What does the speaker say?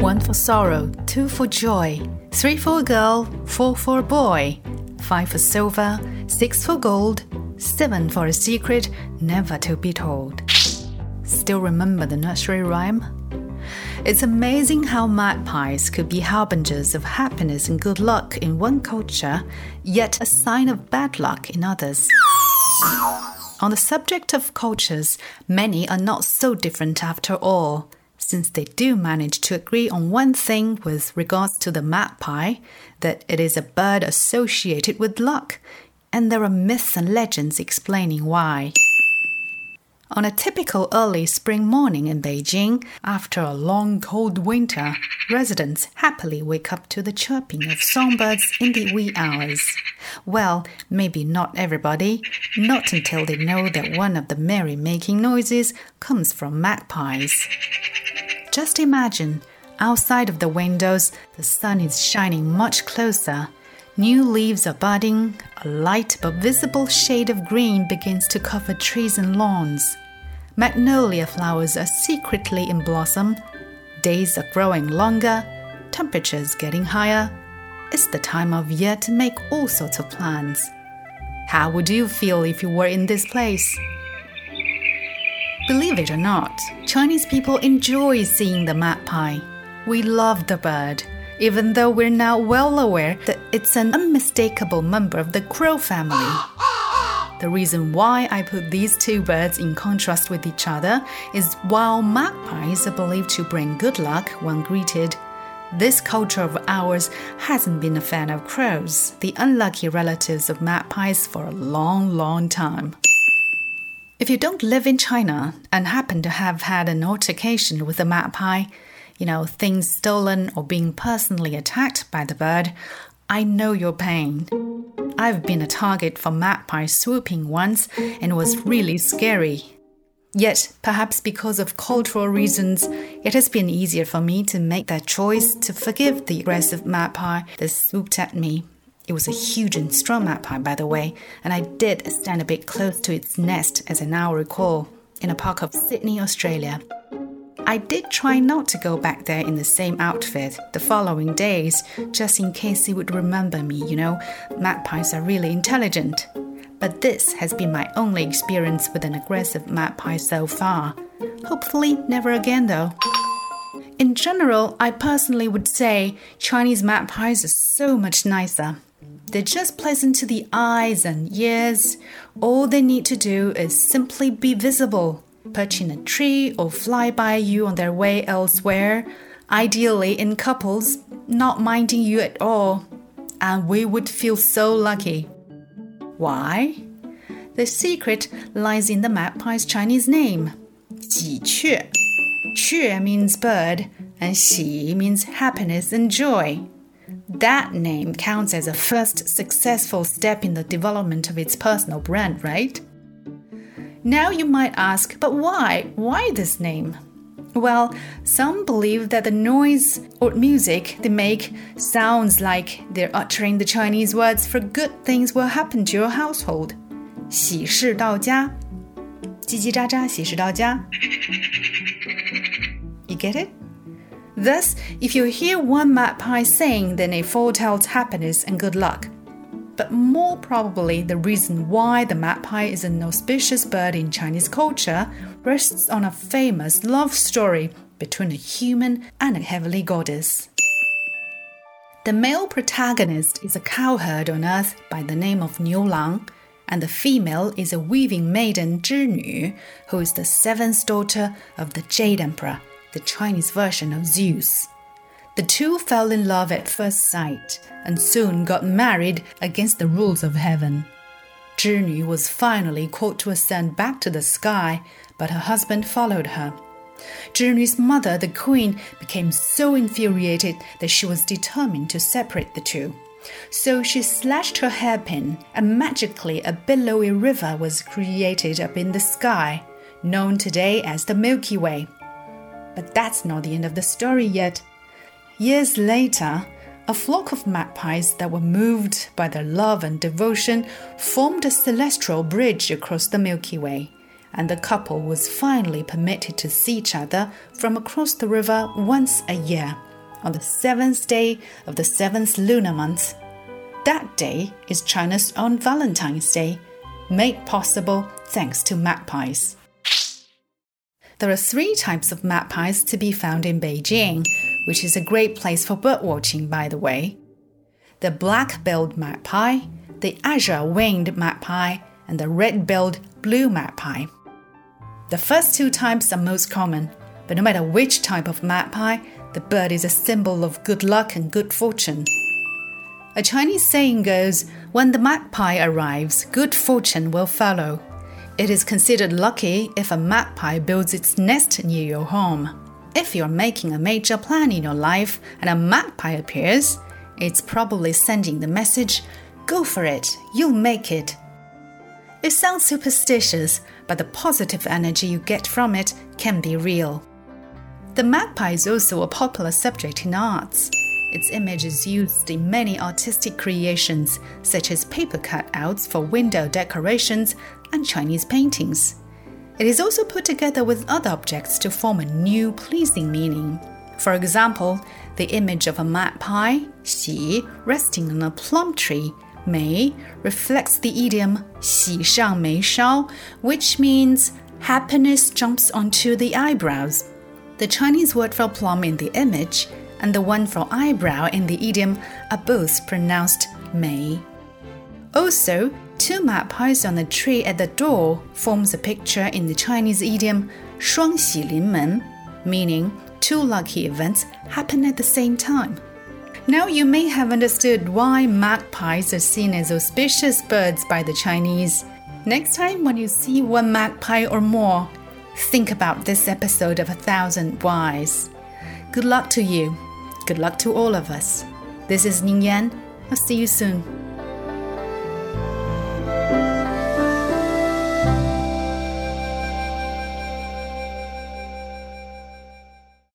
One for sorrow, two for joy, three for a girl, four for a boy, five for silver, six for gold, seven for a secret never to be told. Still remember the nursery rhyme? It's amazing how magpies could be harbingers of happiness and good luck in one culture, yet a sign of bad luck in others. On the subject of cultures, many are not so different after all, since they do manage to agree on one thing with regards to the magpie that it is a bird associated with luck, and there are myths and legends explaining why. On a typical early spring morning in Beijing, after a long cold winter, residents happily wake up to the chirping of songbirds in the wee hours. Well, maybe not everybody, not until they know that one of the merry making noises comes from magpies. Just imagine, outside of the windows, the sun is shining much closer. New leaves are budding, a light but visible shade of green begins to cover trees and lawns. Magnolia flowers are secretly in blossom. Days are growing longer, temperatures getting higher. It's the time of year to make all sorts of plans. How would you feel if you were in this place? Believe it or not, Chinese people enjoy seeing the magpie. We love the bird even though we're now well aware that it's an unmistakable member of the crow family. The reason why I put these two birds in contrast with each other is while magpies are believed to bring good luck when greeted, this culture of ours hasn't been a fan of crows, the unlucky relatives of magpies, for a long, long time. If you don't live in China and happen to have had an altercation with a magpie, you know, things stolen or being personally attacked by the bird, I know your pain. I've been a target for magpie swooping once and was really scary. Yet, perhaps because of cultural reasons, it has been easier for me to make that choice to forgive the aggressive magpie that swooped at me. It was a huge and strong magpie, by the way, and I did stand a bit close to its nest, as I now recall, in a park of Sydney, Australia. I did try not to go back there in the same outfit the following days, just in case he would remember me, you know. Magpies are really intelligent. But this has been my only experience with an aggressive magpie so far. Hopefully, never again though. In general, I personally would say Chinese magpies are so much nicer. They're just pleasant to the eyes and ears. All they need to do is simply be visible perch in a tree, or fly by you on their way elsewhere, ideally in couples, not minding you at all. And we would feel so lucky. Why? The secret lies in the magpie's Chinese name, 喜鹊. Que means bird, and xi means happiness and joy That name counts as a first successful step in the development of its personal brand, right? Now you might ask, but why? Why this name? Well, some believe that the noise or music they make sounds like they're uttering the Chinese words for good things will happen to your household. 喜事到家,叽叽喳喳,喜事到家. You get it? Thus, if you hear one magpie sing, then it foretells happiness and good luck but more probably the reason why the magpie is an auspicious bird in Chinese culture rests on a famous love story between a human and a heavenly goddess. The male protagonist is a cowherd on earth by the name of Niu Lang, and the female is a weaving maiden Zhinü, who is the seventh daughter of the Jade Emperor, the Chinese version of Zeus. The two fell in love at first sight and soon got married against the rules of heaven. Zhinü was finally called to ascend back to the sky, but her husband followed her. Zhinü's mother, the queen, became so infuriated that she was determined to separate the two. So she slashed her hairpin, and magically a billowy river was created up in the sky, known today as the Milky Way. But that's not the end of the story yet. Years later, a flock of magpies that were moved by their love and devotion formed a celestial bridge across the Milky Way, and the couple was finally permitted to see each other from across the river once a year, on the seventh day of the seventh lunar month. That day is China's own Valentine's Day, made possible thanks to magpies. There are three types of magpies to be found in Beijing, which is a great place for birdwatching, by the way. The black billed magpie, the azure winged magpie, and the red billed blue magpie. The first two types are most common, but no matter which type of magpie, the bird is a symbol of good luck and good fortune. A Chinese saying goes, when the magpie arrives, good fortune will follow. It is considered lucky if a magpie builds its nest near your home. If you're making a major plan in your life and a magpie appears, it's probably sending the message go for it, you'll make it. It sounds superstitious, but the positive energy you get from it can be real. The magpie is also a popular subject in arts. Its image is used in many artistic creations, such as paper cutouts for window decorations and Chinese paintings. It is also put together with other objects to form a new, pleasing meaning. For example, the image of a magpie, xi, resting on a plum tree, mei, reflects the idiom 喜上眉梢, which means happiness jumps onto the eyebrows. The Chinese word for plum in the image and the one for eyebrow in the idiom are both pronounced mei. Also, two magpies on a tree at the door forms a picture in the Chinese idiom 双喜临门, meaning two lucky events happen at the same time. Now you may have understood why magpies are seen as auspicious birds by the Chinese. Next time when you see one magpie or more, think about this episode of A Thousand Whys. Good luck to you. Good luck to all of us. This is Ning Yan. I'll see you soon.